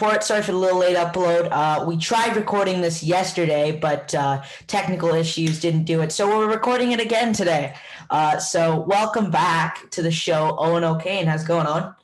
Line Report. Sorry for the little late upload. Uh, we tried recording this yesterday, but uh, technical issues didn't do it. So we're recording it again today. Uh, so welcome back to the show, Owen O'Kane. How's it going on?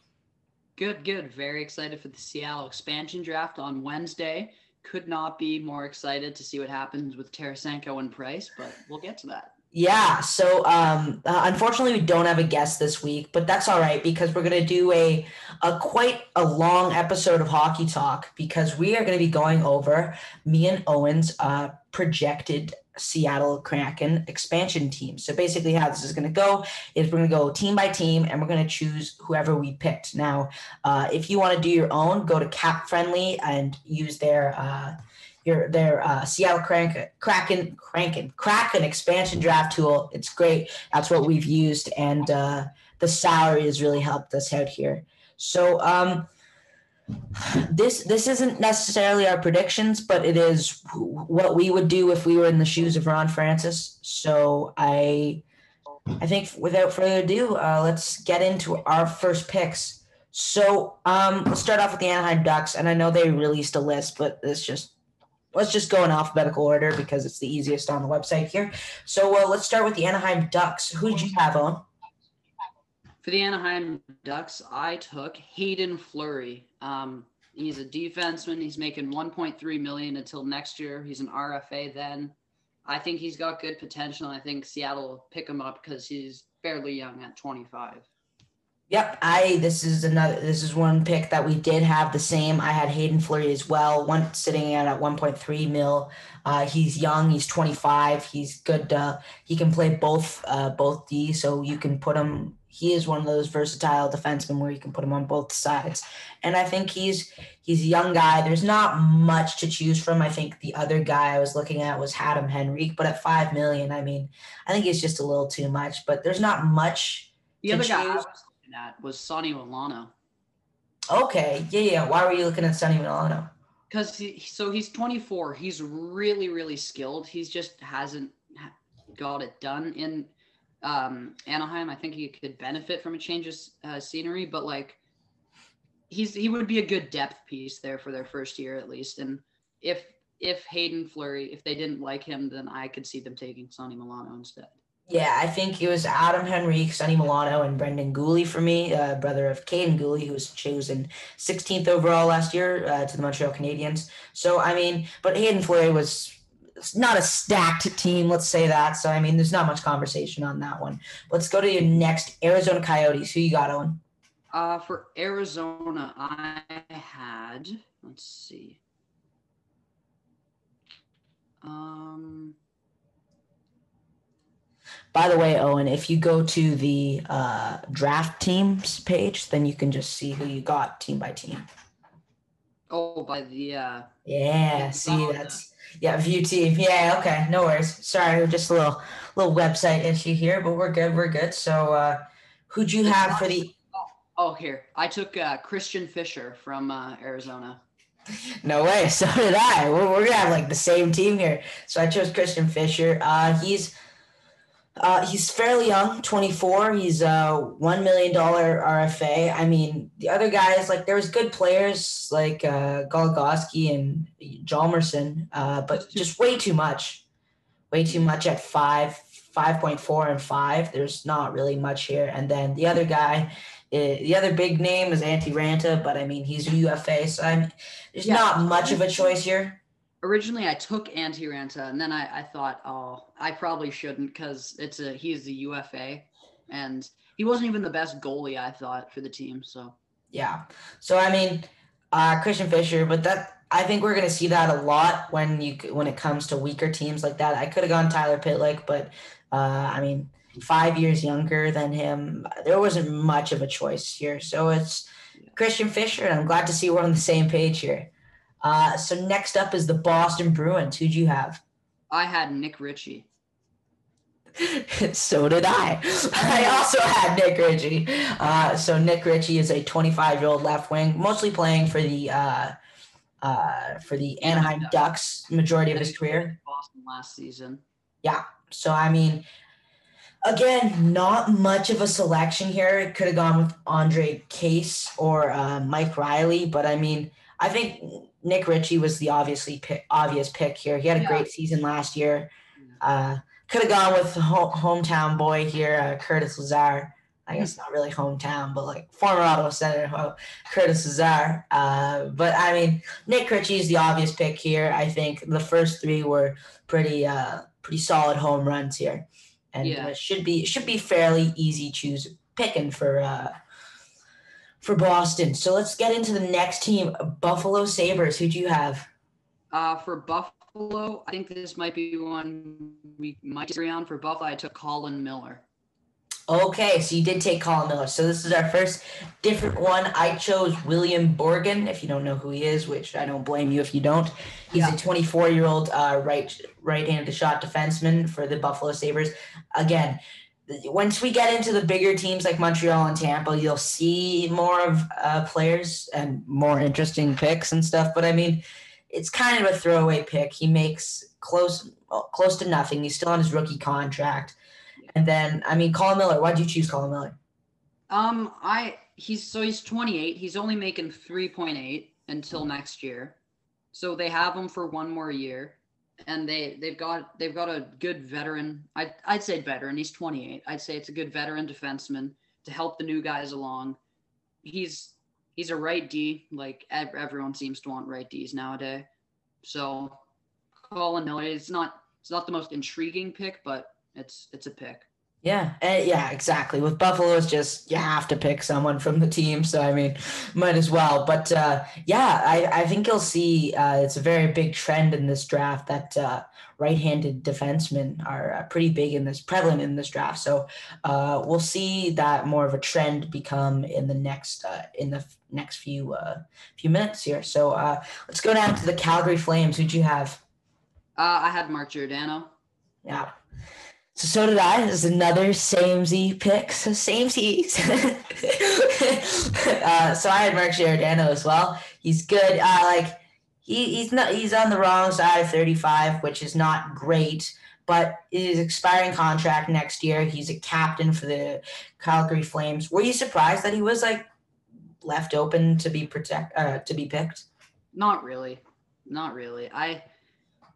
Good, good. Very excited for the Seattle expansion draft on Wednesday. Could not be more excited to see what happens with Tarasenko and Price, but we'll get to that. Yeah. So um, uh, unfortunately, we don't have a guest this week, but that's all right because we're going to do a, a quite a long episode of Hockey Talk because we are going to be going over me and Owen's uh, projected Seattle Kraken expansion team. So basically, how this is going to go is we're going to go team by team and we're going to choose whoever we picked. Now, uh, if you want to do your own, go to Cap Friendly and use their. Your their uh, Seattle Kraken Kraken Kraken Kraken expansion draft tool. It's great. That's what we've used, and uh, the salary has really helped us out here. So um, this this isn't necessarily our predictions, but it is what we would do if we were in the shoes of Ron Francis. So I I think without further ado, uh, let's get into our first picks. So um, let's start off with the Anaheim Ducks, and I know they released a list, but it's just let's just go in alphabetical order because it's the easiest on the website here. So uh, let's start with the Anaheim Ducks. Who did you have on? For the Anaheim Ducks, I took Hayden Fleury. Um, he's a defenseman. He's making 1.3 million until next year. He's an RFA then. I think he's got good potential. I think Seattle will pick him up because he's fairly young at 25. Yep, I this is another this is one pick that we did have the same. I had Hayden Fleury as well, one sitting at at 1.3 mil. Uh, he's young, he's 25, he's good. Uh, he can play both uh, both D, so you can put him. He is one of those versatile defensemen where you can put him on both sides, and I think he's he's a young guy. There's not much to choose from. I think the other guy I was looking at was Adam Henrique, but at five million, I mean, I think it's just a little too much. But there's not much. The other choose. guy was Sonny Milano. Okay, yeah, yeah. Why were you looking at Sonny Milano? Because he, so he's 24. He's really, really skilled. He's just hasn't got it done in um, Anaheim. I think he could benefit from a change of uh, scenery, but like he's he would be a good depth piece there for their first year at least. And if if Hayden Fleury, if they didn't like him, then I could see them taking Sonny Milano instead. Yeah, I think it was Adam Henrique, Sonny Milano, and Brendan Guhle for me, uh, brother of Kaiden Guhle, who was chosen 16th overall last year uh, to the Montreal Canadiens. So, I mean, but Hayden Fleury was not a stacked team, let's say that. So, I mean, there's not much conversation on that one. Let's go to your next Arizona Coyotes. Who you got, Owen? Uh, for Arizona, I had, let's see. Um, by the way, Owen, if you go to the uh, draft teams page, then you can just see who you got team by team. Oh, by the. Uh, yeah, see that's yeah view team. Yeah, okay, no worries. Sorry, just a little little website issue here, but we're good. We're good. So, uh, who'd you have for the? Oh, oh here I took uh, Christian Fischer from uh, Arizona. No way. So did I. We're, we're gonna have like the same team here. So I chose Christian Fischer. Uh, he's uh, he's fairly young, 24. He's a one million dollar RFA. I mean, the other guys like there was good players like uh, Goligoski and Hjalmarsson, uh, but just way too much, way too much at five, five point four and five. There's not really much here. And then the other guy, uh, the other big name is Antti Raanta, but I mean he's a UFA, so I'm there's yeah. not much of a choice here originally I took Antti Raanta, and then I, I thought, oh, I probably shouldn't because it's a he's the UFA, and he wasn't even the best goalie I thought for the team. So yeah, so I mean, uh, Christian Fischer, but that I think we're gonna see that a lot when you when it comes to weaker teams like that. I could have gone Tyler Pitlick, but uh, I mean, five years younger than him, there wasn't much of a choice here. So it's Christian Fischer, and I'm glad to see we're on the same page here. Uh, so next up is the Boston Bruins. Who'd you have? I had Nick Ritchie. so did I. I also had Nick Ritchie. Uh, so Nick Ritchie is a 25 year old left wing, mostly playing for the uh, uh, for the Anaheim Ducks majority of his career. Boston last season. Yeah. So I mean, Again, not much of a selection here. It could have gone with Ondrej Kase or uh, Mike Reilly, but I mean, I think Nick Ritchie was the obviously pick, obvious pick here. He had a yeah. great season last year. Uh, could have gone with ho- hometown boy here, uh, Curtis Lazar. I guess not really hometown, but like former Ottawa Senator Curtis Lazar. Uh, but I mean, Nick Ritchie is the obvious pick here. I think the first three were pretty uh, pretty solid home runs here, and yeah. should be should be fairly easy choose picking for uh, for Boston. So let's get into the next team, Buffalo Sabres. Who do you have? Uh, for Buffalo, I think this might be one we might disagree on. For Buffalo, I took Colin Miller. Okay, so you did take Colin Miller. So this is our first different one. I chose William Borgen. If you don't know who he is, which I don't blame you if you don't, he's yeah. a 24 year old uh, right right-handed shot defenseman for the Buffalo Sabres. Again, once we get into the bigger teams like Montreal and Tampa, you'll see more of uh, players and more interesting picks and stuff. But I mean, it's kind of a throwaway pick. He makes close close to nothing. He's still on his rookie contract. And then, I mean, Colin Miller. Why did you choose Colin Miller? Um, I he's so he's 28. He's only making 3.8 until next year. So they have him for one more year, and they they've got they've got a good veteran. I I'd say veteran. He's 28. I'd say it's a good veteran defenseman to help the new guys along. He's he's a right D. Like everyone seems to want right Ds nowadays. So Colin Miller. It's not it's not the most intriguing pick, but it's it's a pick. Yeah, uh, yeah, exactly. With Buffalo, it's just you have to pick someone from the team. So I mean, might as well. But uh, yeah, I, I think you'll see uh, it's a very big trend in this draft that uh, right-handed defensemen are uh, pretty big in this, prevalent in this draft. So uh, we'll see that more of a trend become in the next in the next few few minutes here. So let's go down to the Calgary Flames. Who'd you have? I had Mark Giordano. Yeah. So, so did I. This is another samey pick. So samesies. uh, so I had Mark Giordano as well. He's good. Uh, like he, he's not he's on the wrong side of 35, which is not great. But his expiring contract next year. He's a captain for the Calgary Flames. Were you surprised that he was like left open to be protect uh, to be picked? Not really. Not really. I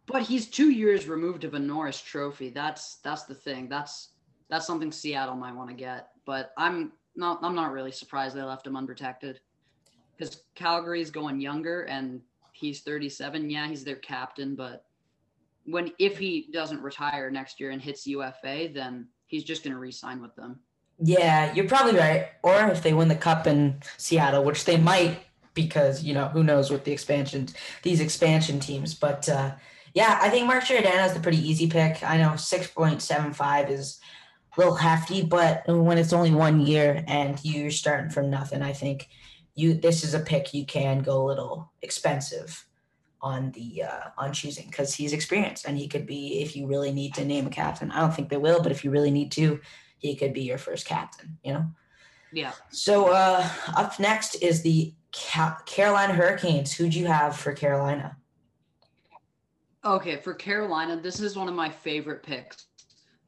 but he's two years removed of a Norris Trophy. That's that's the thing. That's that's something Seattle might want to get. But I'm not. I'm not really surprised they left him unprotected because Calgary's going younger and he's 37. Yeah, he's their captain, but when if he doesn't retire next year and hits UFA, then he's just going to re-sign with them. Yeah, you're probably right. Or if they win the cup in Seattle, which they might, because you know who knows with the expansion, these expansion teams. But uh, yeah, I think Mark Giordano is a pretty easy pick. I know 6.75 is a little hefty, but when it's only one year and you're starting from nothing, I think you this is a pick you can go a little expensive on the uh, on choosing because he's experienced and he could be if you really need to name a captain. I don't think they will, but if you really need to, he could be your first captain. You know. Yeah. So uh, up next is the Ca- Carolina Hurricanes. Who'd you have for Carolina? Okay, for Carolina, this is one of my favorite picks.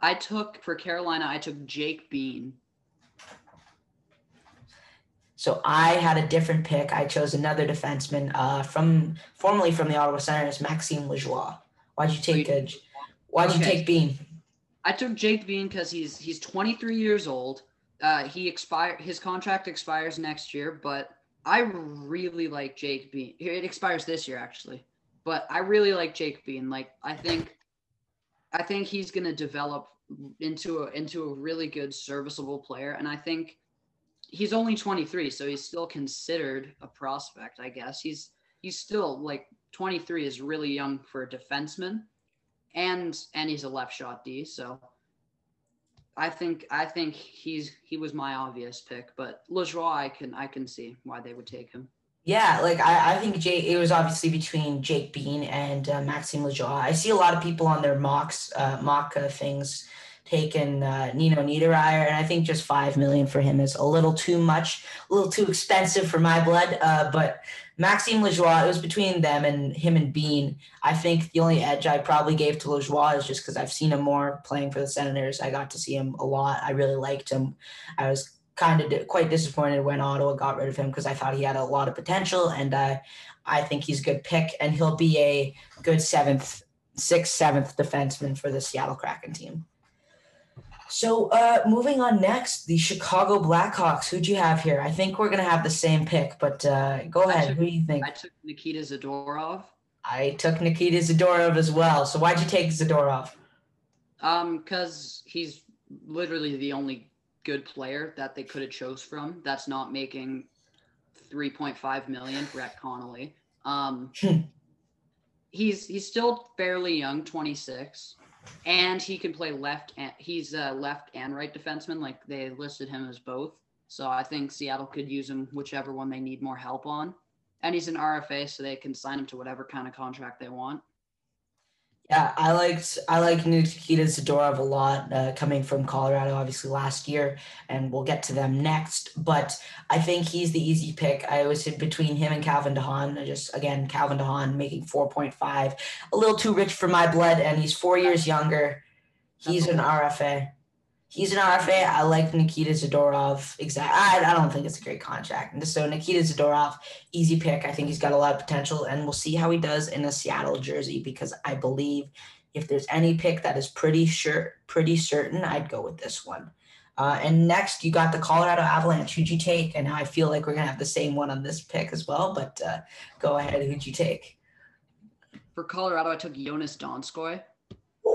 I took for Carolina, I took Jake Bean. So I had a different pick. I chose another defenseman uh, from formerly from the Ottawa Senators, Maxime Lajoie. Why'd you take a, Why'd okay. you take Bean? I took Jake Bean because he's he's 23 years old. Uh, he expired his contract expires next year, but I really like Jake Bean. It expires this year actually. But I really like Jake Bean. Like I think I think he's gonna develop into a into a really good serviceable player. And I think he's only 23, so he's still considered a prospect, I guess. He's he's still like 23 is really young for a defenseman. And and he's a left shot D, so I think I think he's he was my obvious pick, but Lajoie I can I can see why they would take him. Yeah, like I, I think it was obviously between Jake Bean and uh, Maxime Lajoie. I see a lot of people on their mocks, uh, mock uh, things taking uh, Nino Niederreiter, and I think just five million for him is a little too much, a little too expensive for my blood. Uh, but Maxime Lajoie, it was between them and him and Bean. I think the only edge I probably gave to Lajoie is just because I've seen him more playing for the Senators. I got to see him a lot. I really liked him. I was kind of quite disappointed when Ottawa got rid of him because I thought he had a lot of potential, and uh, I think he's a good pick, and he'll be a good seventh, sixth, seventh defenseman for the Seattle Kraken team. So uh, moving on next, the Chicago Blackhawks. Who'd you have here? I think we're gonna have the same pick, but uh, go ahead. Took, Who do you think? I took Nikita Zadorov. I took Nikita Zadorov as well. So why'd you take Zadorov? Um, because he's literally the only good player that they could have chose from. That's not making 3.5 million. Brett Connolly. Um, hmm. he's he's still fairly young, 26 and he can play left and he's a left and right defenseman like they listed him as both so i think seattle could use him whichever one they need more help on and he's an rfa so they can sign him to whatever kind of contract they want yeah, I liked I like Nikita Zadorov a lot, uh, coming from Colorado, obviously last year, and we'll get to them next. But I think he's the easy pick. I always was between him and Calvin DeHaan. Just again, Calvin DeHaan making four point five, a little too rich for my blood, and he's four years younger. He's an RFA he's an RFA. I like Nikita Zadorov. Exactly. I, I don't think it's a great contract. And so Nikita Zadorov, easy pick. I think he's got a lot of potential, and we'll see how he does in a Seattle jersey because I believe if there's any pick that is pretty sure, pretty certain, I'd go with this one. Uh, and next, you got the Colorado Avalanche. Who'd you take? And I feel like we're gonna have the same one on this pick as well. But uh, go ahead. Who'd you take? For Colorado, I took Joonas Donskoi.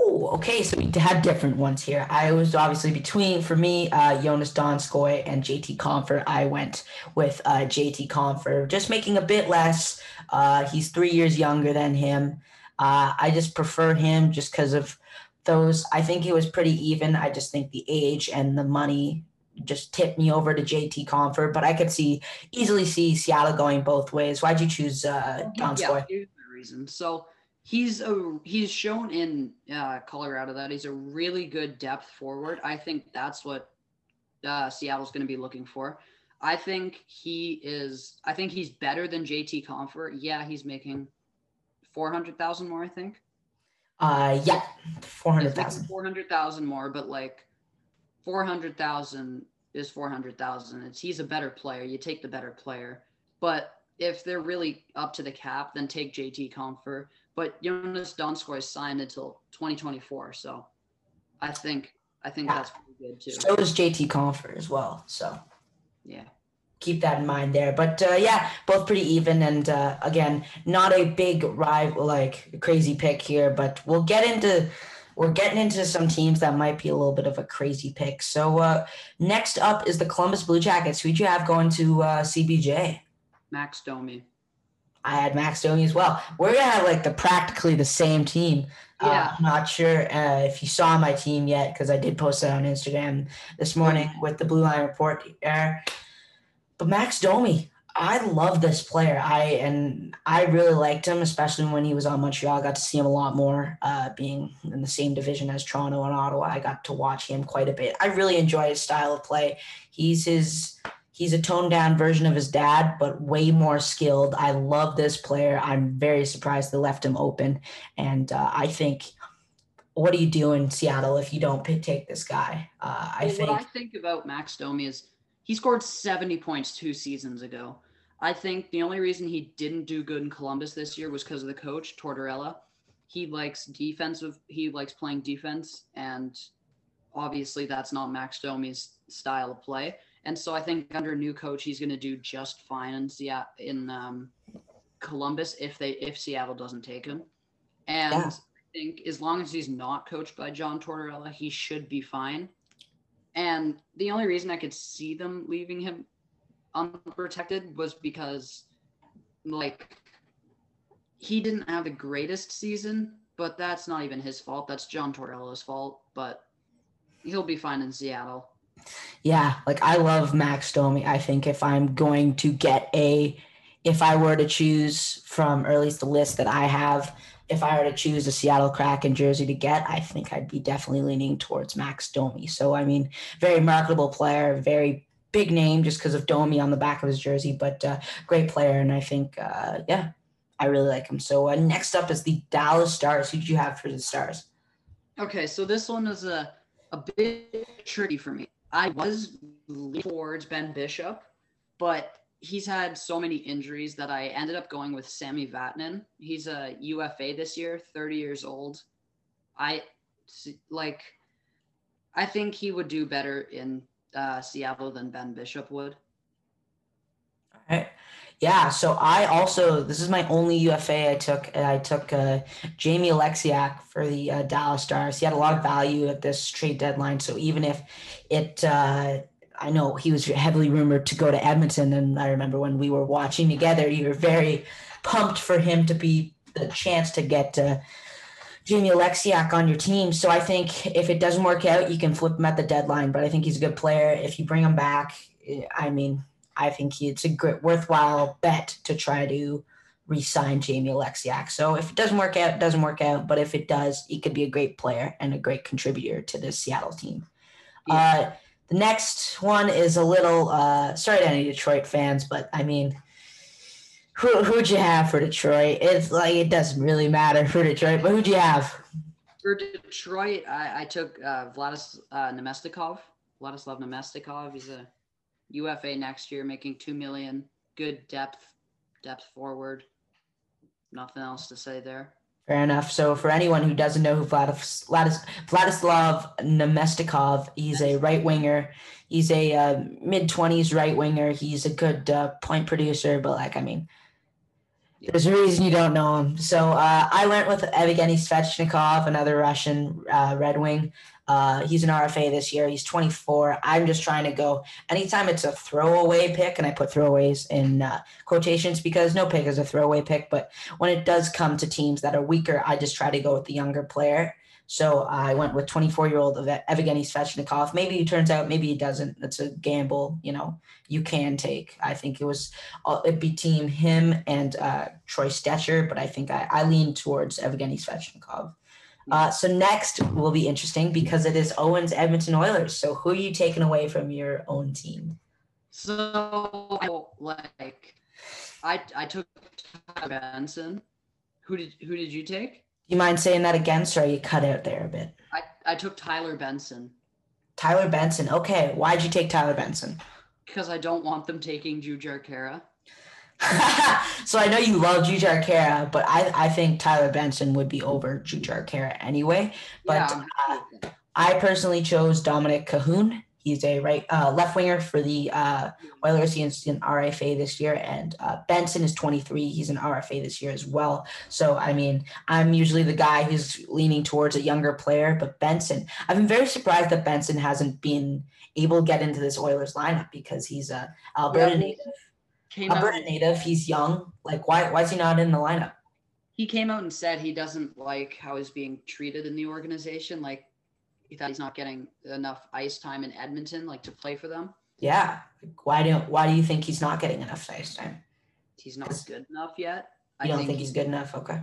Oh, okay. So we had different ones here. I was obviously between, for me, uh, Joonas Donskoi and JT Compher. I went with uh, JT Compher, just making a bit less. Uh, he's three years younger than him. Uh, I just prefer him just because of those. I think it was pretty even. I just think the age and the money just tipped me over to JT Compher, but I could see easily see Seattle going both ways. Why'd you choose uh, Donskoi? Yeah, reason. So he's a he's shown in uh, Colorado that he's a really good depth forward. I think that's what uh, Seattle's going to be looking for. I think he is. I think he's better than JT Compher. Yeah, he's making four hundred thousand more. I think. Uh, yeah, four hundred thousand. Four hundred thousand more, but like four hundred thousand is four hundred thousand. It's he's a better player. You take the better player, but if they're really up to the cap, then take JT Compher. But Joonas Donskoi is signed until 2024, so I think I think yeah. that's pretty good too. So is JT Compher as well. So yeah, keep that in mind there. But uh, yeah, both pretty even, and uh, again, not a big rival like crazy pick here. But we'll get into we're getting into some teams that might be a little bit of a crazy pick. So uh, next up is the Columbus Blue Jackets. Who'd you have going to uh, CBJ? Max Domi. I had Max Domi as well. We're gonna have like the practically the same team. Uh, yeah. Uh, I'm not sure uh, if you saw my team yet because I did post it on Instagram this morning with the Blue Line Report. There. But Max Domi, I love this player. I and I really liked him, especially when he was on Montreal. I got to see him a lot more, uh, being in the same division as Toronto and Ottawa. I got to watch him quite a bit. I really enjoy his style of play. He's his He's a toned down version of his dad, but way more skilled. I love this player. I'm very surprised they left him open. And uh, I think, what do you do in Seattle if you don't take this guy? Uh, I well, think. What I think about Max Domi is he scored 70 points two seasons ago. I think the only reason he didn't do good in Columbus this year was because of the coach, Tortorella. He likes defensive, he likes playing defense, and obviously that's not Max Domi's style of play. And so I think under a new coach, he's going to do just fine in Seattle, in um, Columbus if they if Seattle doesn't take him. And yeah. I think as long as he's not coached by John Tortorella, he should be fine. And the only reason I could see them leaving him unprotected was because, like, he didn't have the greatest season, but that's not even his fault. That's John Tortorella's fault. But he'll be fine in Seattle. Yeah, like I love Max Domi. I think if I'm going to get a, if I were to choose from, or at least the list that I have, if I were to choose a Seattle Kraken jersey to get, I think I'd be definitely leaning towards Max Domi. So, I mean, very marketable player, very big name just because of Domi on the back of his jersey, but uh, great player. And I think, uh, yeah, I really like him. So uh, next up is the Dallas Stars. Who did you have for the Stars? Okay, so this one is a, a bit tricky for me. I was towards Ben Bishop, but he's had so many injuries that I ended up going with Sami Vatanen. He's a UFA this year, 30 years old. I like I think he would do better in uh, Seattle than Ben Bishop would. All right. Yeah, so I also this is my only UFA I took. I took uh, Jamie Oleksiak for the uh, Dallas Stars. He had a lot of value at this trade deadline. So even if it, uh, I know he was heavily rumored to go to Edmonton, and I remember when we were watching together, you were very pumped for him to be the chance to get uh, Jamie Oleksiak on your team. So I think if it doesn't work out, you can flip him at the deadline. But I think he's a good player. If you bring him back, I mean, I think it's a great, worthwhile bet to try to re-sign Jamie Oleksiak. So if it doesn't work out, it doesn't work out. But if it does, he could be a great player and a great contributor to the Seattle team. Yeah. Uh, the next one is a little uh, sorry to any Detroit fans, but I mean who who'd you have for Detroit? It's like it doesn't really matter for Detroit, but who'd you have? For Detroit, I, I took uh, Vladis uh, Namestnikov. Vladislav Namestnikov. He's a UFA next year, making two million. Good depth, depth forward. Nothing else to say there. Fair enough. So, for anyone who doesn't know who Vladis, Vladis, Vladislav Namestnikov, he's a right winger. He's a uh, mid twenties right winger. He's a good uh, point producer, but like I mean, there's a reason you don't know him. So uh, I went with Evgeny Svechnikov, another Russian uh, Red Wing. Uh, he's an RFA this year. He's 24. I'm just trying to go anytime it's a throwaway pick, and I put throwaways in uh, quotations because no pick is a throwaway pick. But when it does come to teams that are weaker, I just try to go with the younger player. So I went with 24 year old Evgeny Svechnikov. Maybe he turns out, maybe he doesn't. It's a gamble, you know, you can take. I think it was, uh, it'd be team him and uh, Troy Stecher, but I think I, I lean towards Evgeny Svechnikov. Uh, so next will be interesting because it is Owen's Edmonton Oilers. So who are you taking away from your own team? So I like, I I took Benson. Who did who did you take? You mind saying that again? Sorry, you cut out there a bit. I, I took Tyler Benson. Tyler Benson. Okay. Why'd you take Tyler Benson? Because I don't want them taking Jujhar Khaira. so I know you love Jujhar Khaira, but I, I think Tyler Benson would be over Jujhar Khaira anyway. But yeah, uh, I personally chose Dominic Kahun. He's a right uh, left winger for the uh, Oilers. He's an RFA this year, and uh, Benson is 23. He's an RFA this year as well. So I mean, I'm usually the guy who's leaning towards a younger player, but Benson, I've been very surprised that Benson hasn't been able to get into this Oilers lineup because he's a Alberta yeah, native. Came Alberta out, native. He's young. Like, why why is he not in the lineup? He came out and said he doesn't like how he's being treated in the organization. Like he thought he's not getting enough ice time in Edmonton, like to play for them. Yeah. Why do Why do you think he's not getting enough ice time? He's not good enough yet. You I don't think, think he's good enough? Okay.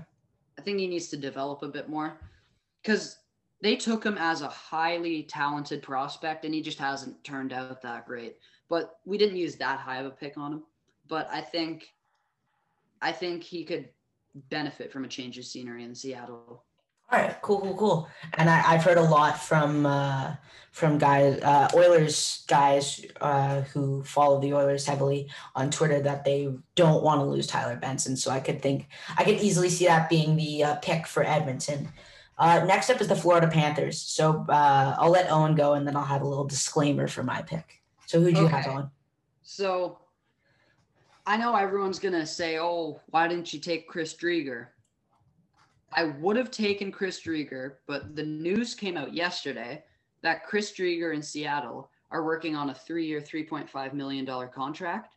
I think he needs to develop a bit more, because they took him as a highly talented prospect, and he just hasn't turned out that great. But we didn't use that high of a pick on him. But I think, I think he could benefit from a change of scenery in Seattle. All right, cool, cool, cool. And I, have heard a lot from uh, from guys, uh, Oilers guys uh, who follow the Oilers heavily on Twitter that they don't want to lose Tyler Benson. So I could think I could easily see that being the uh, pick for Edmonton. Uh, next up is the Florida Panthers. So uh, I'll let Owen go, and then I'll have a little disclaimer for my pick. So who'd you okay. have on? So I know everyone's gonna say, "Oh, why didn't you take Chris Driedger?" I would have taken Chris Driedger, but the news came out yesterday that Chris Driedger in Seattle are working on a three-year, $3.5 million contract.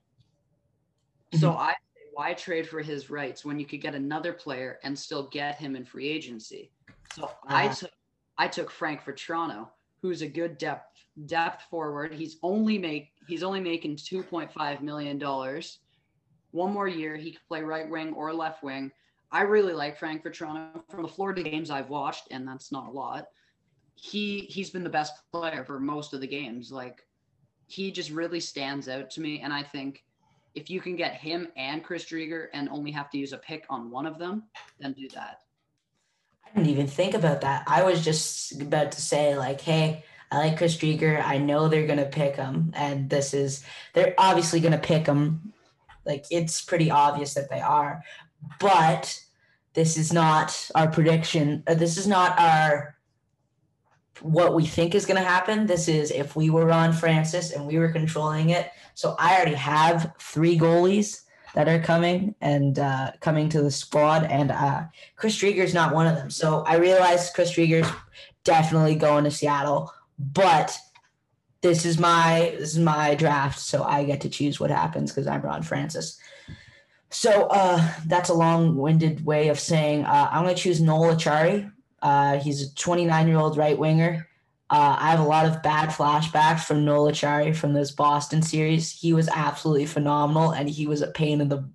Mm-hmm. So I why trade for his rights when you could get another player and still get him in free agency? So uh-huh. I took I took Frank Vatrano, who's a good depth depth forward. He's only make he's only making two point five million dollars. One more year, he could play right wing or left wing. I really like Frank Vatrano from the Florida games I've watched, and that's not a lot. He he's been the best player for most of the games. Like he just really stands out to me. And I think if you can get him and Chris Driedger and only have to use a pick on one of them, then do that. I didn't even think about that. I was just about to say, like, hey, I like Chris Driedger. I know they're gonna pick him, and this is they're obviously gonna pick him. Like it's pretty obvious that they are, but this is not our prediction. Uh, this is not our what we think is going to happen. This is if we were Ron Francis and we were controlling it. So I already have three goalies that are coming and uh, coming to the squad, and uh, Chris is not one of them. So I realized Chris Driedger's definitely going to Seattle, but this is my this is my draft, so I get to choose what happens because I'm Ron Francis. So uh, that's a long-winded way of saying uh, I'm going to choose Noel Acciari. Uh, he's a 29-year-old right winger. Uh, I have a lot of bad flashbacks from Noel Acciari from this Boston series. He was absolutely phenomenal, and he was a pain in the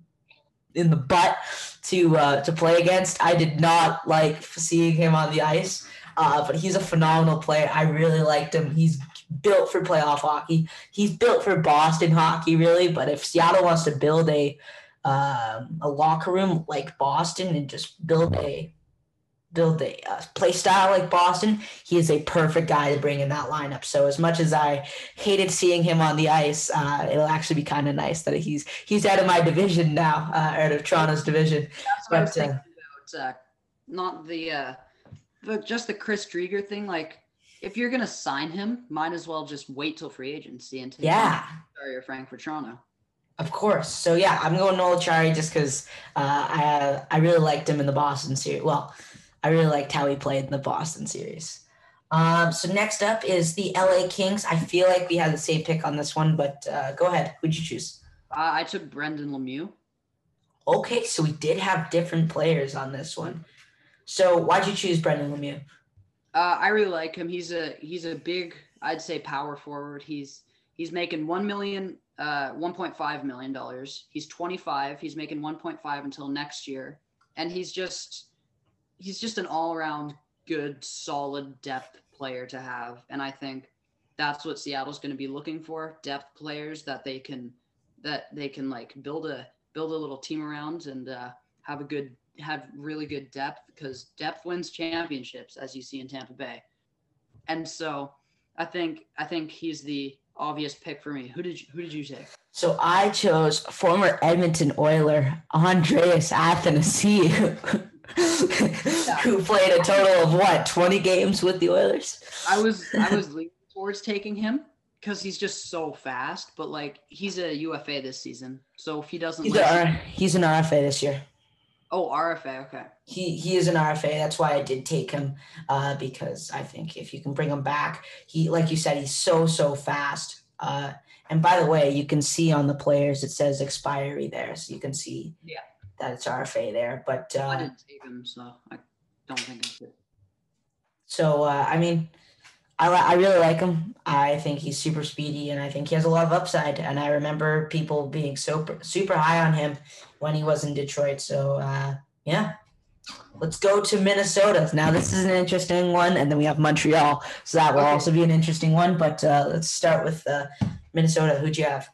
in the butt to uh, to play against. I did not like seeing him on the ice, uh, but he's a phenomenal player. I really liked him. He's built for playoff hockey. He's built for Boston hockey, really. But if Seattle wants to build a um, a locker room like Boston and just build a build a uh, play style like Boston, he is a perfect guy to bring in that lineup. So as much as I hated seeing him on the ice, uh, it'll actually be kind of nice that he's he's out of my division now, uh, out of Toronto's division. That's what I was thinking about. Uh, not the uh, the just the Chris Driedger thing. Like, if you're gonna sign him, might as well just wait till free agency and take yeah, sorry, Frank for Toronto. Of course. So yeah, I'm going Noel Acciari just because uh, I I really liked him in the Boston series. Well, I really liked how he played in the Boston series. Um, so next up is the LA Kings. I feel like we had the same pick on this one, but uh, go ahead. Who'd you choose? Uh, I took Brendan Lemieux. Okay, so we did have different players on this one. So why'd you choose Brendan Lemieux? Uh, I really like him. He's a he's a big, I'd say, power forward. He's he's making one million, uh, one point five million dollars. He's twenty five. He's making one point five until next year, and he's just he's just an all around good, solid depth player to have. And I think that's what Seattle's going to be looking for: depth players that they can that they can like build a build a little team around and uh, have a good have really good depth because depth wins championships, as you see in Tampa Bay. And so I think I think he's the obvious pick for me. Who did you, who did you take? So I chose former Edmonton Oiler Andreas Athanasiou. who played a total of what 20 games with the Oilers. I was I was leaning towards taking him because he's just so fast, but like he's a UFA this season, so if he doesn't, he's, listen, a, he's an RFA this year. Oh, RFA, okay. He he is an RFA. That's why I did take him uh, because I think if you can bring him back, he like you said, he's so so fast. Uh, and by the way, you can see on the players it says expiry there, so you can see yeah that it's RFA there. But uh, I didn't take him, so I don't think it's good. So uh, I mean, I I really like him. I think he's super speedy, and I think he has a lot of upside. And I remember people being super super high on him when he was in Detroit. So uh, yeah. Let's go to Minnesota. Now, this is an interesting one, and then we have Montreal. So that will okay. also be an interesting one. But uh, let's start with uh, Minnesota. Who'd you have?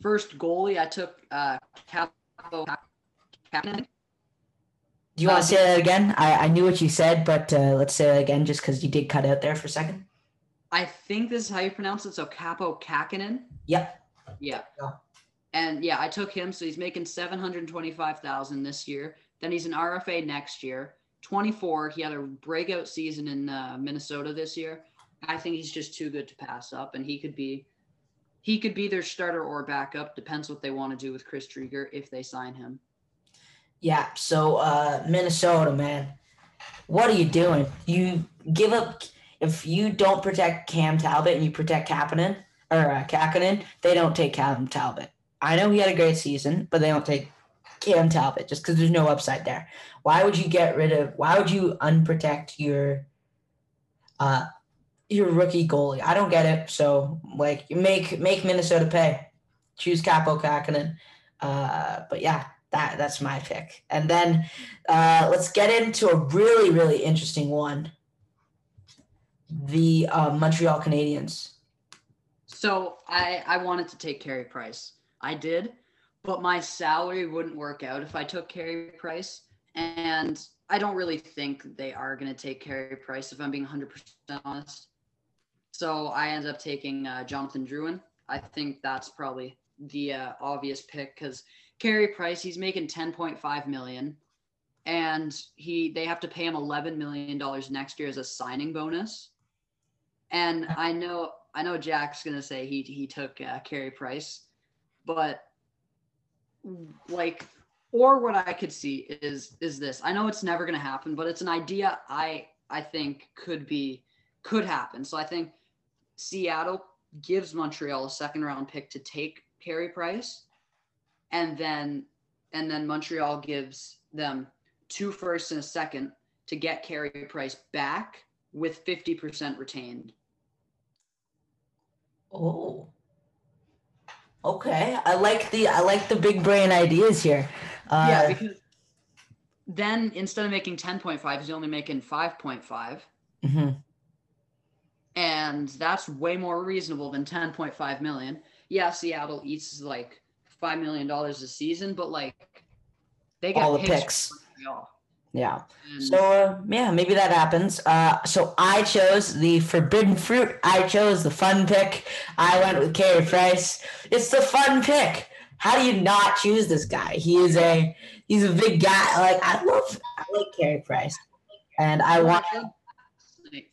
First goalie, I took uh, Kaapo do you want to say that again? I, I knew what you said, but uh, let's say that again just because you did cut out there for a second. I think this is how you pronounce it. So Kaapo Kähkönen. Yep. Yeah. yeah. And yeah, I took him. So he's making 725000 this year. Then he's an RFA next year. 24. He had a breakout season in uh, Minnesota this year. I think he's just too good to pass up, and he could be he could be their starter or backup. Depends what they want to do with Chris Driedger if they sign him. Yeah. So uh, Minnesota, man, what are you doing? You give up if you don't protect Cam Talbot and you protect Kapanen or uh, they don't take Cam Talbot. I know he had a great season, but they don't take Cam Talbot just because there's no upside there. Why would you get rid of? Why would you unprotect your uh your rookie goalie? I don't get it. So like, make make Minnesota pay. Choose Kaapo Kähkönen. Uh, but yeah, that that's my pick. And then uh, let's get into a really really interesting one. The uh, Montreal Canadiens. So I I wanted to take Carey Price. I did, but my salary wouldn't work out if I took Carey Price, and I don't really think they are going to take Carey Price if I'm being 100% honest. So I ended up taking uh, Jonathan Drouin. I think that's probably the uh, obvious pick because Carey Price, he's making 10.5 million, and he they have to pay him 11 million dollars next year as a signing bonus. And I know I know Jack's gonna say he he took uh, Carey Price, but like or what I could see is is this. I know it's never gonna happen, but it's an idea I I think could be could happen. So I think Seattle gives Montreal a second round pick to take Carey Price, and then and then Montreal gives them two firsts and a second to get Carey Price back with 50% retained. Oh. Okay. I like the I like the big brain ideas here. Uh, yeah, because then instead of making 10.5, he's only making 5.5. hmm And that's way more reasonable than 10.5 million. Yeah, Seattle eats like $5 million a season, but like they get All the picks. picks. Yeah. And- So uh, yeah, maybe that happens. Uh, so I chose the forbidden fruit. I chose the fun pick. I went with Carey Price. It's the fun pick. How do you not choose this guy? He is a he's a big guy. Like I love I like Carey Price, and I want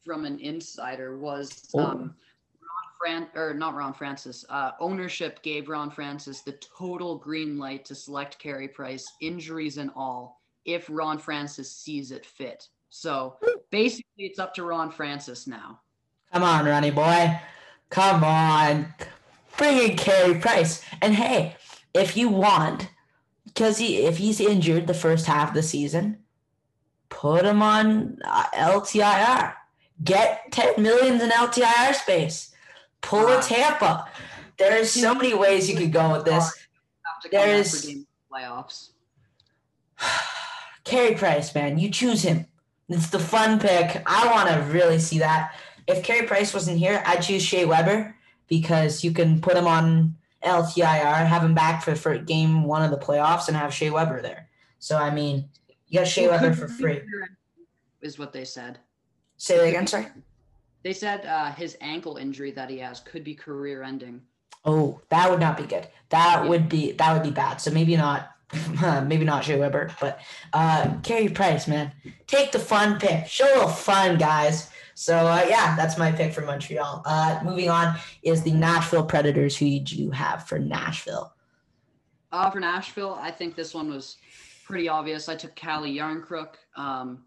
from an insider was Oh. um, Ron Fran or not Ron Francis. Uh, ownership gave Ron Francis the total green light to select Carey Price, injuries and all, if Ron Francis sees it fit. So basically, it's up to Ron Francis now. come on, Ronnie boy, come on, bring in Carey Price. And hey, if you want, because he if he's injured the first half of the season, put him on uh, LTIR. Get 10 millions in LTIR space. Pull a. Tampa. There's so many ways you could go with this. There is to come There back is- for game playoffs. Carey Price, man, you choose him. It's the fun pick. I want to really see that. If Carey Price wasn't here, I'd choose Shea Weber because you can put him on LTIR, have him back for, for game one of the playoffs, and have Shea Weber there. So I mean, you got Shea Weber for free. Is what they said. Say that again, sorry. They said uh, his ankle injury that he has could be career ending. Oh, that would not be good. That Yeah. would be that would be bad. So maybe not, maybe not Shea Weber, but uh, Carey Price, man, take the fun pick. Show a little fun, guys. So uh, yeah, that's my pick for Montreal. Uh, moving on is the Nashville Predators. Who did you have for Nashville? Uh, for Nashville, I think this one was pretty obvious. I took Calle Järnkrok, um,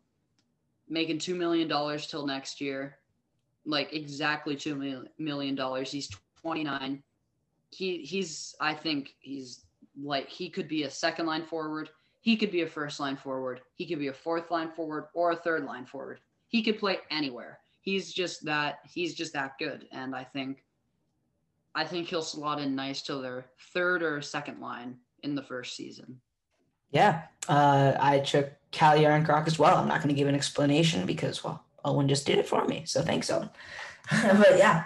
making two million dollars till next year, like exactly two million dollars. He's twenty nine. He he's I think he's like he could be a second line forward. He could be a first line forward. He could be a fourth line forward or a third line forward. He could play anywhere. He's just that he's just that good, and I think I think he'll slot in nice to their third or second line in the first season. Yeah, uh, I took Calle Järnkrok as well. I'm not going to give an explanation because well, Owen just did it for me. So thanks, Owen. but yeah,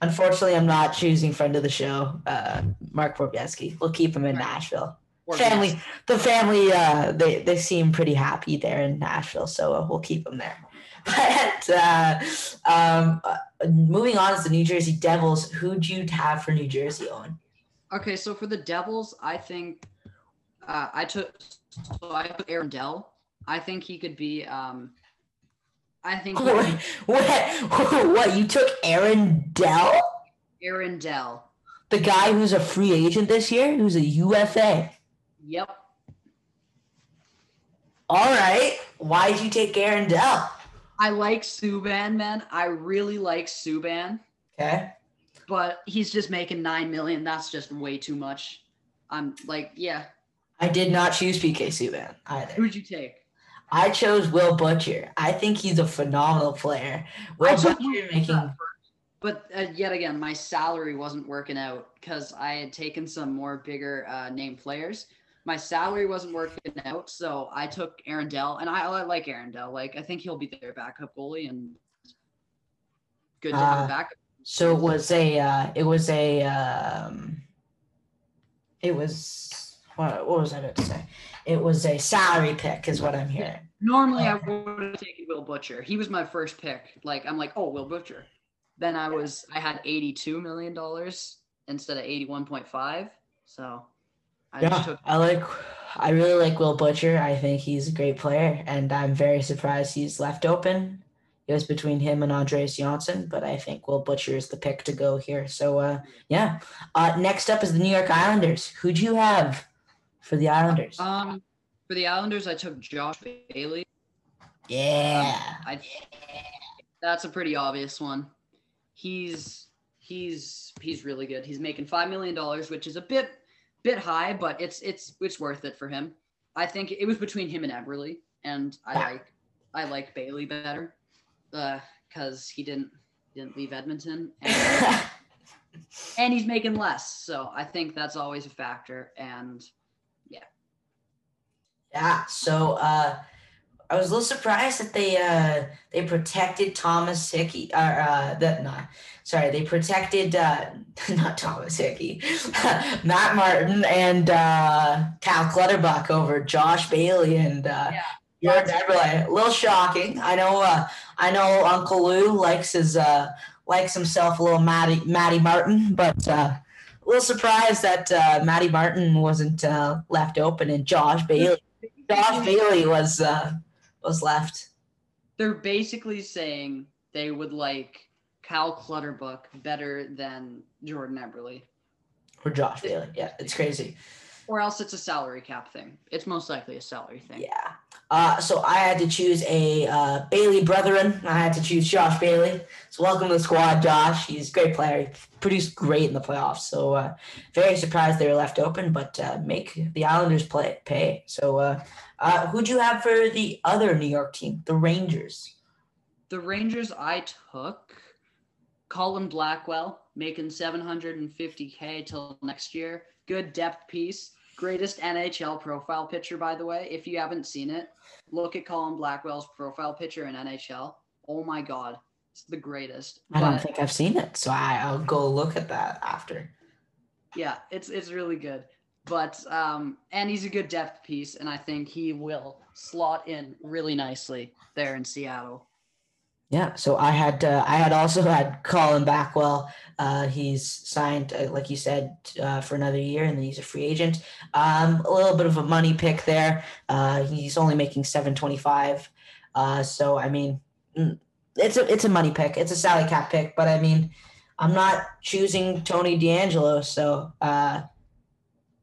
unfortunately, I'm not choosing friend of the show, uh, Mark Borowiecki. We'll keep him in Right. Nashville. Or family, yes. the family, uh, they they seem pretty happy there in Nashville, so uh, we'll keep them there. But uh, um, uh, moving on is the New Jersey Devils. Who'd you have for New Jersey, Owen? Okay, so for the Devils, I think uh, I took so I took Aaron Dell. I think he could be. Um, I think What, what? What? You took Aaron Dell, Aaron Dell. the guy who's a free agent this year, who's a UFA. Yep. All right. Why did you take Aaron Dell? I like Subban, man. I really like Subban, Okay. but he's just making nine million. That's just way too much. I'm like, yeah. I did not choose PK Subban either. Who'd you take? I chose Will Butcher. I think he's a phenomenal player. Will I Butcher making But uh, yet again, my salary wasn't working out because I had taken some more bigger uh, name players. My salary wasn't working out, so I took Aaron Dell, and I, I like Aaron Dell. Like I think he'll be their backup goalie, and good to have Uh, a backup. So it was a uh, it was a um, it was what, what was I about to say? It was a salary pick, is what I'm hearing. Normally, I would have taken Will Butcher. He was my first pick. Like I'm like, oh, Will Butcher. Then I was I had 82 million dollars instead of 81.5. So I just Yeah, took I like. I really like Will Butcher. I think he's a great player, and I'm very surprised he's left open. It was between him and Andreas Johnsson, but I think Will Butcher is the pick to go here. So, uh, yeah. Uh, next up is the New York Islanders. Who'd you have for the Islanders? um for the Islanders. I took Josh Bailey. yeah. I that's a pretty obvious one. He's he's he's really good. He's making five million dollars, which is a bit bit high, but it's it's it's worth it for him. I think it was between him and Eberle, and I like I like Bailey better because he didn't didn't leave Edmonton, and, and he's making less. So I think that's always a factor. And Yeah. So uh, I was a little surprised that they uh, they protected Thomas Hickey. Or uh, that no, sorry, they protected uh, not Thomas Hickey, Matt Martin and uh, Cal Clutterbuck over Josh Bailey and uh, Yeah. Jordan Eberle. A little shocking. I know. Uh, I know Uncle Lou likes his uh, likes himself a little Matty Matty Martin, but. Uh, a little surprised that uh, Matty Martin wasn't uh, left open and Josh Bailey Josh Bailey was uh was left. they're basically saying they would like Cal Clutterbuck better than Jordan Eberle. or Josh Bailey. Yeah, it's crazy. Or else it's a salary cap thing. It's most likely a salary thing. Yeah. Uh so I had to choose a uh Bailey brethren. I had to choose Josh Bailey. So welcome to the squad, Josh. He's a great player. He produced great in the playoffs. So uh very surprised they were left open, but uh make the Islanders play pay. So uh uh who'd you have for the other New York team? The Rangers. The Rangers I took Colin Blackwell making 750k till next year. Good depth piece. Greatest NHL profile picture, by the way. If you haven't seen it, look at Colin Blackwell's profile picture in NHL. Oh my god, it's the greatest. I don't But- think I've seen it, so I, I'll go look at that after. Yeah, it's it's really good. But um and he's a good depth piece and I think he will slot in really nicely there in Seattle. Yeah, so I had uh, I had also had Colin Blackwell. Uh, he's signed, uh, like you said, uh, for another year, and then he's a free agent. Um, a little bit of a money pick there. Uh, he's only making seven twenty five. Uh, so I mean, mm, it's a it's a money pick. It's a salary cap pick, but I mean, I'm not choosing Tony DeAngelo. So, uh,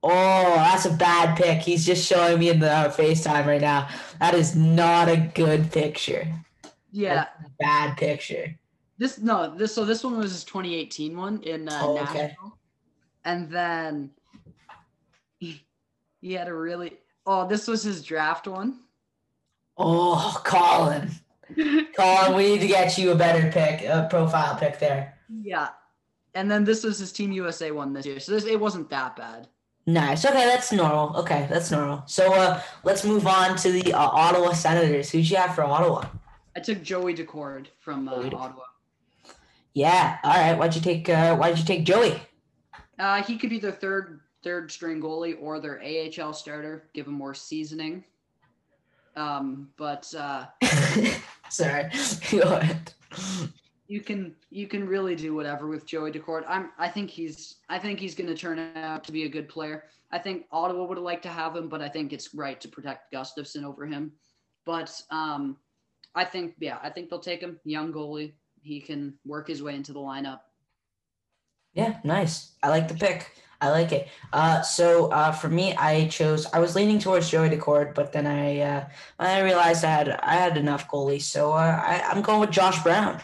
oh, that's a bad pick. He's just showing me in the FaceTime right now. That is not a good picture. Yeah. Bad picture. This no, this so this one was his 2018 one in uh, Oh, okay. Nashville. And then he, he had a really oh, this was his draft one. Oh, Colin. Colin, we need to get you a better pick, a profile pick there. yeah. And then this was his Team USA one this year. So this, it wasn't that bad. Nice. Okay, that's normal. Okay, that's normal. So uh, let's move on to the uh, Ottawa Senators. Who'd you have for Ottawa? I took Joey Daccord from uh, Ottawa. Yeah. All right. Why'd you take? Uh, why'd you take Joey? Uh, he could be their third third string goalie or their AHL starter. Give him more seasoning. Um, but uh, Sorry. Go ahead. you can you can really do whatever with Joey Daccord. I'm I think he's I think he's going to turn out to be a good player. I think Ottawa would have liked to have him, but I think it's right to protect Gustavsson over him. But um, I think yeah, I think they'll take him. Young goalie, he can work his way into the lineup. Yeah, nice. I like the pick. I like it. Uh, so uh, for me, I chose. I was leaning towards Joey Daccord, but then I uh, I realized I had I had enough goalies, so uh, I, I'm going with Josh Brown.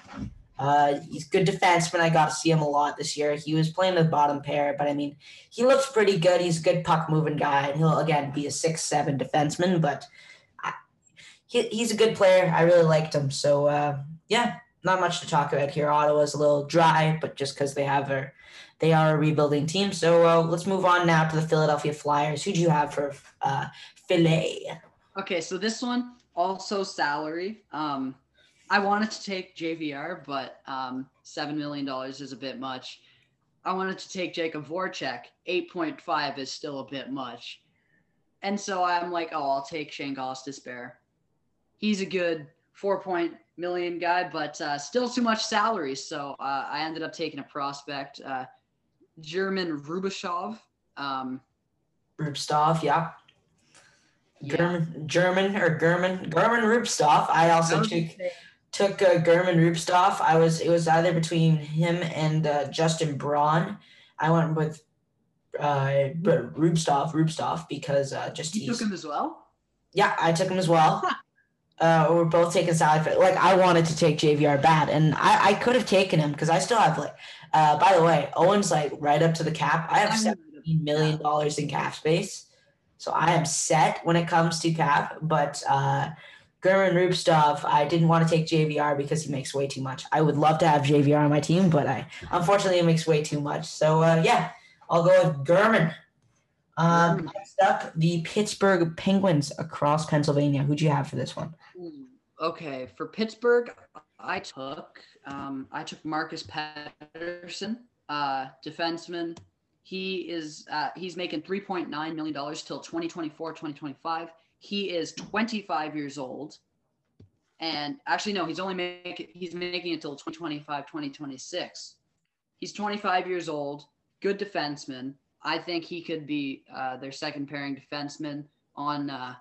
Uh, he's good defenseman. I got to see him a lot this year. He was playing the bottom pair, but I mean, he looks pretty good. He's a good puck moving guy, and he'll again be a six seven defenseman. But he, he's a good player. I really liked him. So uh, yeah, not much to talk about here. Ottawa's a little dry, but just because they have a they are a rebuilding team. So uh, let's move on now to the Philadelphia Flyers. Who do you have for uh, Philly? Okay, so this one also salary. Um, I wanted to take JVR, but um, seven million dollars is a bit much. I wanted to take Jakub Voracek. Eight point five is still a bit much, and so I'm like, oh, I'll take Shane Gostisbehere. He's a good four point million guy, but uh, still too much salary. So uh, I ended up taking a prospect, uh, German Rubashov. Um, Rubtsov, yeah. yeah. German, German or German, German Rubtsov. I also took say- took uh, German Rubtsov. I was it was either between him and uh, Justin Braun. I went with uh, Rubtsov, Rubtsov because uh, just You he's took him as well. yeah, I took him as well. Uh, we're both taking salary. fit. Like I wanted to take JVR bad, and I, I could have taken him because I still have like. Uh, by the way, Owen's like right up to the cap. I have seventeen million dollars in cap space, so I am set when it comes to cap. But uh, German Rubtsov, I didn't want to take JVR because he makes way too much. I would love to have JVR on my team, but I unfortunately he makes way too much. So uh, yeah, I'll go with German. Um, next up, the Pittsburgh Penguins across Pennsylvania. Who'd you have for this one? Okay, for Pittsburgh, I took um, I took Marcus Pettersson, uh, defenseman. He is uh, he's making three point nine million dollars till 2024, 2025. He is 25 years old, and actually no, he's only making he's making it till 2025, 2026. He's 25 years old, good defenseman. I think he could be uh, their second pairing defenseman on uh,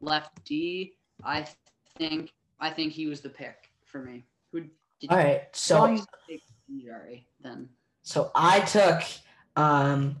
left D. I think I think he was the pick for me. Who did All right, so you take Jari, then so I took um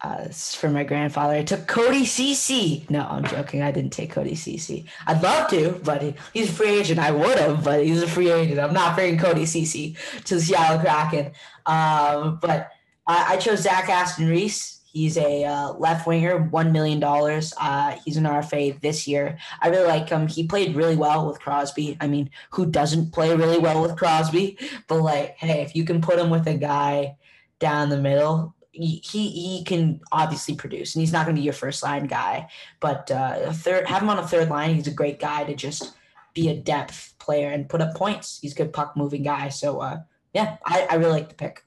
uh this is for my grandfather. I took Cody Ceci. No, I'm joking. I didn't take Cody Ceci. I'd love to, but he, he's a free agent. I would have, but he's a free agent. I'm not bringing Cody Ceci to the Seattle Kraken. Um, but I, I chose Zach Aston Reese. He's a uh, left winger, one million dollars. Uh, he's an RFA this year. I really like him. He played really well with Crosby. I mean, who doesn't play really well with Crosby? But like, hey, if you can put him with a guy down the middle, he he, can obviously produce, and he's not going to be your first line guy. But uh, third, have him on a third line. He's a great guy to just be a depth player and put up points. He's a good puck moving guy. So uh, yeah, I, I really like the pick.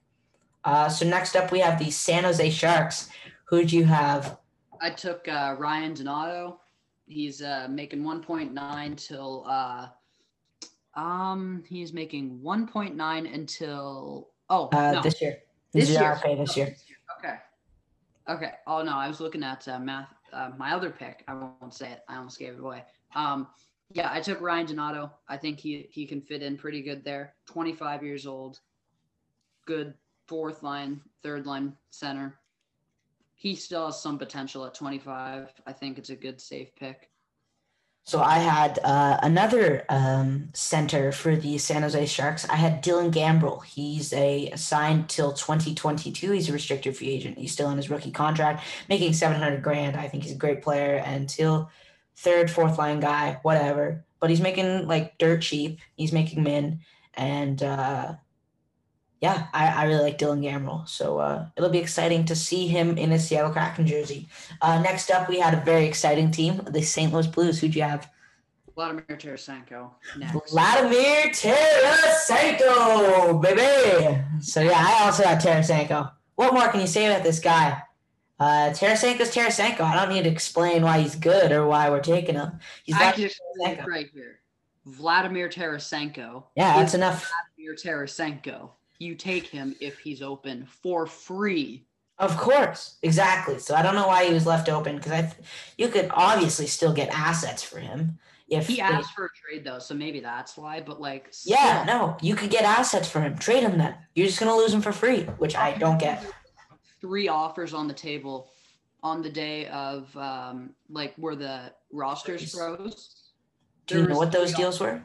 Uh, so next up, we have the San Jose Sharks. Who'd you have? I took uh, Ryan Donato. He's uh, making 1.9 till uh, um he's making 1.9 until oh Uh, no This year. this year. RFA this Oh, year. Okay. Okay. Oh no, I was looking at uh, math. Uh, my other pick. I won't say it. I almost gave it away. Um, yeah, I took Ryan Donato. I think he he can fit in pretty good there. 25 years old. Good fourth line, third line center. He still has some potential at 25. I think it's a good safe pick. So I had uh, another um, center for the San Jose Sharks. I had Dylan Gambrell. He's a signed till 2022. He's a restricted free agent. He's still on his rookie contract, making 700 grand. I think he's a great player until third, fourth line guy, whatever. But he's making like dirt cheap. He's making min, and uh, yeah, I, I really like Dylan Gambrell. So uh, it'll be exciting to see him in a Seattle Kraken jersey. Uh, next up, we had a very exciting team, the St. Louis Blues. Who'd you have? Vladimir Tarasenko next. Vladimir Tarasenko, baby. So yeah, I also got Tarasenko. What more can you say about this guy? Uh, Tarasenko's Tarasenko. I don't need to explain why he's good or why we're taking him. He's I not. can explain right here. Vladimir Tarasenko. Yeah, that's enough. Vladimir Tarasenko. You take him if he's open for free. Of course, exactly. So I don't know why he was left open because I, th- you could obviously still get assets for him if He they- asked for a trade though, so maybe that's why. But like, Yeah, still, no, you could get assets for him. Trade him then. You're just gonna lose him for free, which I don't get. Three offers on the table on the day of um, like where the rosters froze. Do you know what those deals were?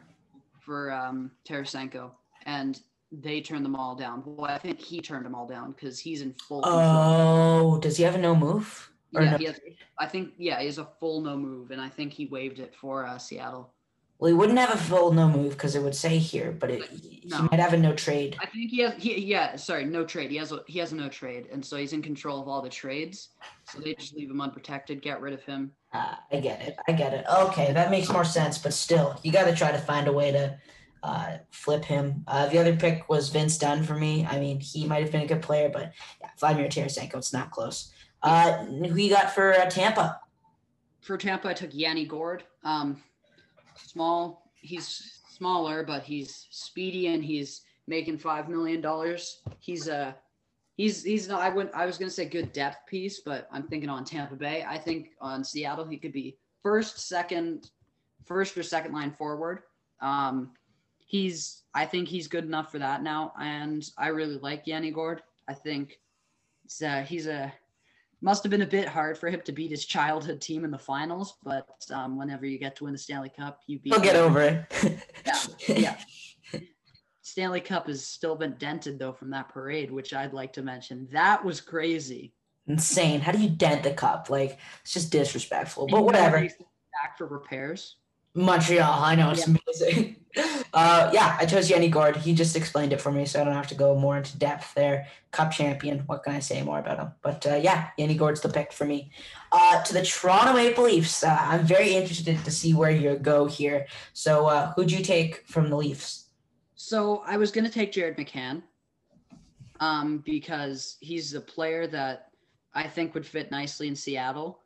for um, Tarasenko, and they turned them all down. Well, I think he turned them all down because he's in full. control. Oh, does he have a no move? Or yeah, no- he has, I think yeah, he has a full no move, and I think he waived it for uh, Seattle. Well, he wouldn't have a full no move because it would say here, but it, No. he might have a no trade. I think he has. He, yeah, sorry, no trade. He has a he has a no trade, and so he's in control of all the trades. So they just leave him unprotected, get rid of him. Uh, I get it. I get it. Okay, that makes more sense. But still, you got to try to find a way to uh, flip him. Uh, the other pick was Vince Dunn for me. I mean, he might have been a good player, but yeah, Vladimir Tarasenko, it's not close. Uh, who you got for uh, Tampa? For Tampa, I took Yanni Gourde. Um, small. He's smaller, but he's speedy and he's making five million dollars. He's a he's he's not. I wouldn't. I was gonna say good depth piece, but I'm thinking on Tampa Bay. I think on Seattle he could be first, second, first or second line forward. Um, he's. I think he's good enough for that now, and I really like Yanni Gourde. I think it's, uh, he's a must have been a bit hard for him to beat his childhood team in the finals, but um, whenever you get to win the Stanley Cup, you beat. He'll get over it. Yeah, yeah. Stanley Cup has still been dented though from that parade, which I'd like to mention. That was crazy. Insane. How do you dent the cup? Like it's just disrespectful. But whatever. they sent it Back for repairs. Montreal. I know it's amazing. Uh, yeah, I chose Yanni Gourde. He just explained it for me, so I don't have to go more into depth there. Cup champion. What can I say more about him? But uh, yeah, Yanni Gourde's the pick for me. Uh, to the Toronto Maple Leafs. Uh, I'm very interested to see where you go here. So uh, who'd you take from the Leafs? So I was gonna take Jared McCann, um, because he's a player that I think would fit nicely in Seattle.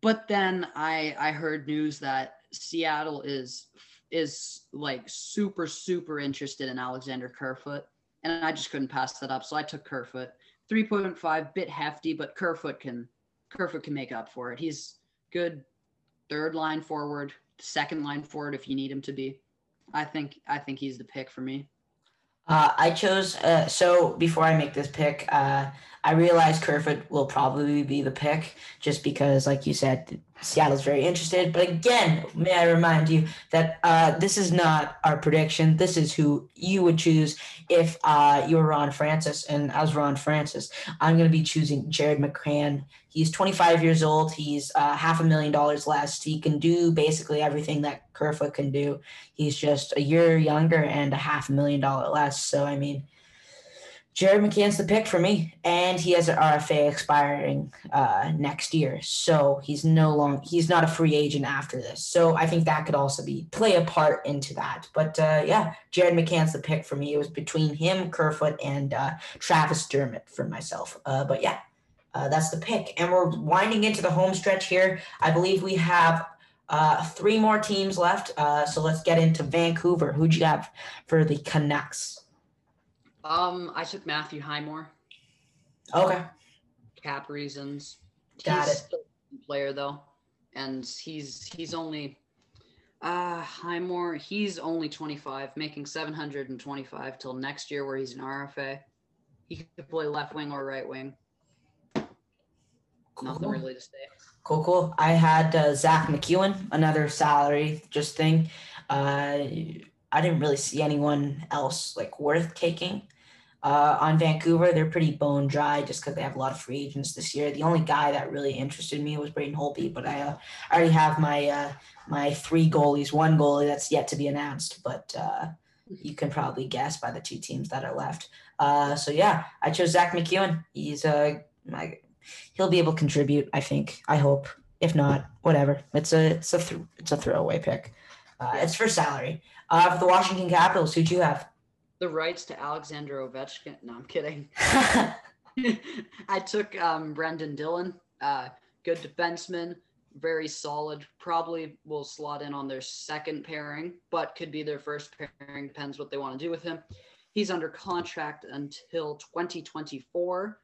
But then I I heard news that Seattle is is like super super interested in Alexander Kerfoot, and I just couldn't pass that up. So I took Kerfoot, three point five, bit hefty, but Kerfoot can Kerfoot can make up for it. He's good third line forward, second line forward if you need him to be. I think I think he's the pick for me. Uh, I chose. Uh, so before I make this pick, uh, I realize Kerfoot will probably be the pick, just because, like you said, Seattle's very interested. But again, may I remind you that uh, this is not our prediction. This is who you would choose if uh, you were Ron Francis, and as Ron Francis, I'm going to be choosing Jared McCann. He's 25 years old. He's uh, half a million dollars less. He can do basically everything that Kerfoot can do. He's just a year younger and a half million dollar less. So I mean, Jared McCann's the pick for me, and he has an RFA expiring uh, next year, so he's no long he's not a free agent after this. So I think that could also be play a part into that. But uh, yeah, Jared McCann's the pick for me. It was between him, Kerfoot, and uh, Travis Dermott for myself. Uh, but yeah, uh, that's the pick, and we're winding into the home stretch here. I believe we have uh, three more teams left. Uh, so let's get into Vancouver. Who'd you have for the Canucks? Um, I took Matthew Highmore. Okay. Cap reasons. Got he's it. player though, and he's he's only uh Highmore. He's only 25, making 725 till next year, where he's an RFA. He could play left wing or right wing. Nothing really to say. Cool, cool. I had uh, Zach MacEwen, another salary just thing. Uh, I didn't really see anyone else like worth taking. Uh, on Vancouver, they're pretty bone dry just because they have a lot of free agents this year. The only guy that really interested me was Braden Holtby, but I, uh, I already have my uh, my three goalies. One goalie that's yet to be announced, but uh, you can probably guess by the two teams that are left. Uh, so yeah, I chose Zach MacEwen. He's uh, my he'll be able to contribute. I think. I hope. If not, whatever. It's a it's a th- it's a throwaway pick. Uh, it's for salary. Uh, for the Washington Capitals, who'd you have? The rights to Alexander Ovechkin. No, I'm kidding. I took um, Brendan Dillon, uh, good defenseman, very solid. Probably will slot in on their second pairing, but could be their first pairing. Depends what they want to do with him. He's under contract until 2024,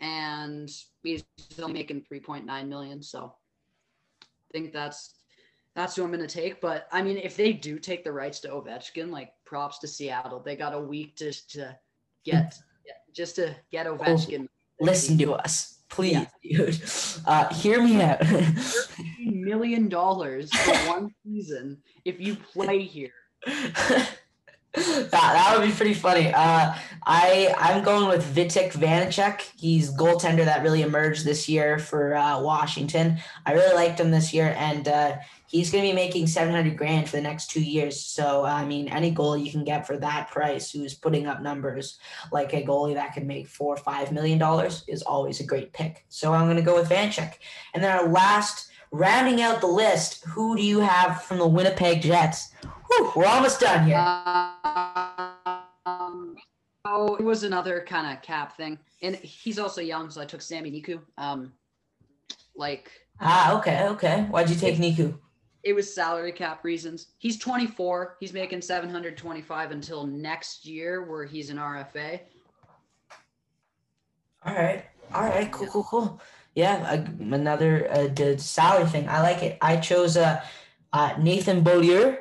and he's still making 3.9 million. So I think that's that's who I'm going to take. But I mean, if they do take the rights to Ovechkin, like props to Seattle. They got a week just to get, just to get Ovechkin. Listen to us, please, dude. Uh, hear me out. million dollars for one season if you play here. that, that would be pretty funny. Uh, I I'm going with Vitek Vanecek. He's goaltender that really emerged this year for uh, Washington. I really liked him this year, and uh, he's going to be making 700 grand for the next two years. So I mean, any goal you can get for that price, who's putting up numbers like a goalie that can make four or five million dollars, is always a great pick. So I'm going to go with Vanecek, And then our last, rounding out the list, who do you have from the Winnipeg Jets? Whew, we're almost done here. Um, oh, it was another kind of cap thing, and he's also young, so I took Sami Niku. Um, like Ah, okay, okay. Why'd you take Niku? it was salary cap reasons. He's 24. He's making 725 until next year, where he's an RFA. All right, all right, cool, cool, cool. Yeah, uh, another uh, the salary thing. I like it. I chose uh, uh Nathan Beaulieu,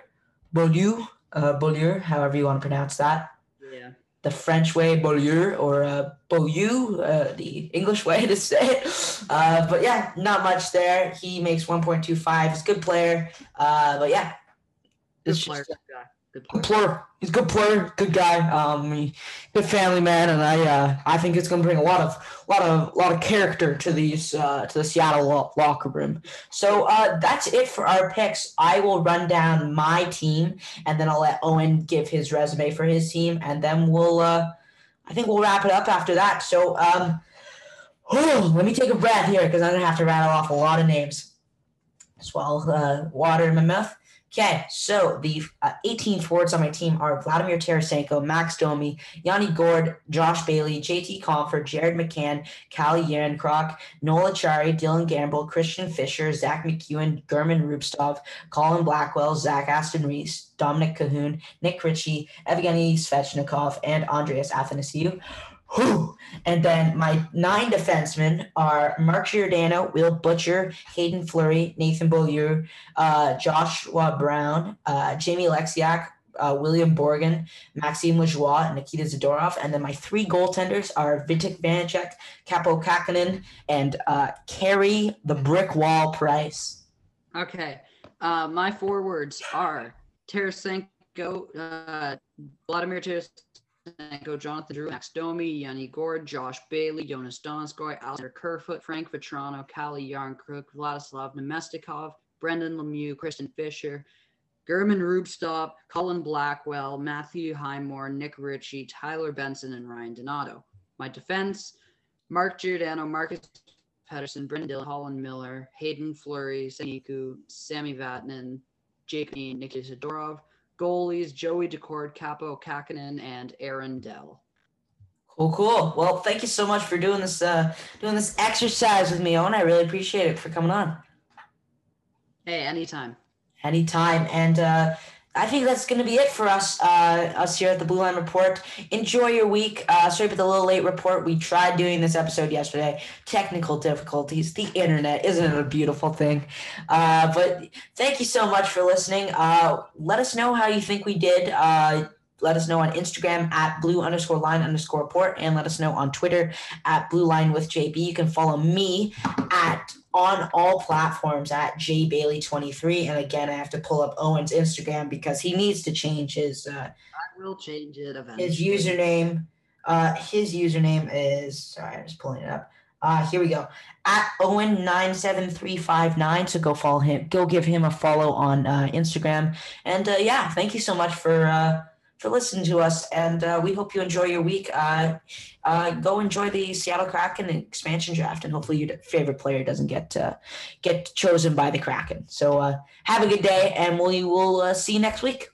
Beaulieu, uh, Beaulieu, however you want to pronounce that. Yeah. the French way, Beaulieu, or uh, Beaulieu, uh, the English way to say it. Uh, but yeah, not much there. He makes 1.25. He's a good player. Uh, but yeah, Good player. just Good player. player. He's a good player, good guy. Um, he- good family man, and I, uh, I think it's going to bring a lot of, lot of, lot of character to these, uh, to the Seattle locker room. So uh, that's it for our picks. I will run down my team, and then I'll let Owen give his resume for his team, and then we'll, uh, I think we'll wrap it up after that. So um, oh, let me take a breath here because I'm gonna have to rattle off a lot of names. Swallow uh, water in my mouth. Okay, so the uh, 18 forwards on my team are Vladimir Tarasenko, Max Domi, Yanni Gourde, Josh Bailey, JT Compher, Jared McCann, Calle Järnkrok, Nola Chari, Dylan Gambrell, Christian Fischer, Zach MacEwen, German Rubtsov, Colin Blackwell, Zach Aston Reese, Dominik Kahun, Nick Ritchie, Evgeny Svechnikov, and Andreas Athanasiou. And then my nine defensemen are Mark Giordano, Will Butcher, Hayden Fleury, Nathan Beaulieu, uh, Joshua Brown, uh, Jamie Oleksiak, uh, William Borgen, Maxime Lajoie, and Nikita Zadorov. And then my three goaltenders are Vitek Vanecek, Kaapo Kähkönen, and uh, Carey the Brick Wall Price. Okay. Uh, my forwards are Tarasenko, uh, Vladimir Tarasenko, Jonathan Drouin, Max Domi, Yanni Gourde, Josh Bailey, Joonas Donskoi, Alexander Kerfoot, Frank Vatrano, Calle Järnkrok, Vladislav Namestnikov, Brendan Lemieux, Christian Fischer, German Rubtsov, Colin Blackwell, Matthew Highmore, Nick Ritchie, Tyler Benson, and Ryan Donato. My defense, Mark Giordano, Marcus Pettersson, Brendan Dillon, Holland Miller, Hayden Fleury, Saniku, Sami Vatanen, Jake Nikita Zadorov. Goalies, Joey Daccord, Kaapo Kähkönen, and Aaron Dell. Cool, cool. Well, thank you so much for doing this uh, doing this exercise with me, Owen. I really appreciate it for coming on. Hey, anytime. anytime. And uh, I think that's going to be it for us, uh, us here at the Blue Line Report. Enjoy your week. Uh, sorry for the little late report. We tried doing this episode yesterday. Technical difficulties. The internet isn't it a beautiful thing? Uh, but thank you so much for listening. Uh, let us know how you think we did. Let us know on Instagram at blue underscore line underscore report and let us know on Twitter at blue line with JB. You can follow me at on all platforms at jbailey23. And again, I have to pull up Owen's Instagram because he needs to change his uh, I will change it eventually. his username. Uh, his username is sorry, I'm just pulling it up. Uh, here we go at Owen nine seven three five nine. So go follow him. Go give him a follow on uh, Instagram. And uh, yeah, thank you so much for uh, for listening to us. And uh, we hope you enjoy your week. Uh, uh, go enjoy the Seattle Kraken expansion draft, and hopefully your favorite player doesn't get uh, get chosen by the Kraken. So uh, have a good day, and we will uh, see you next week.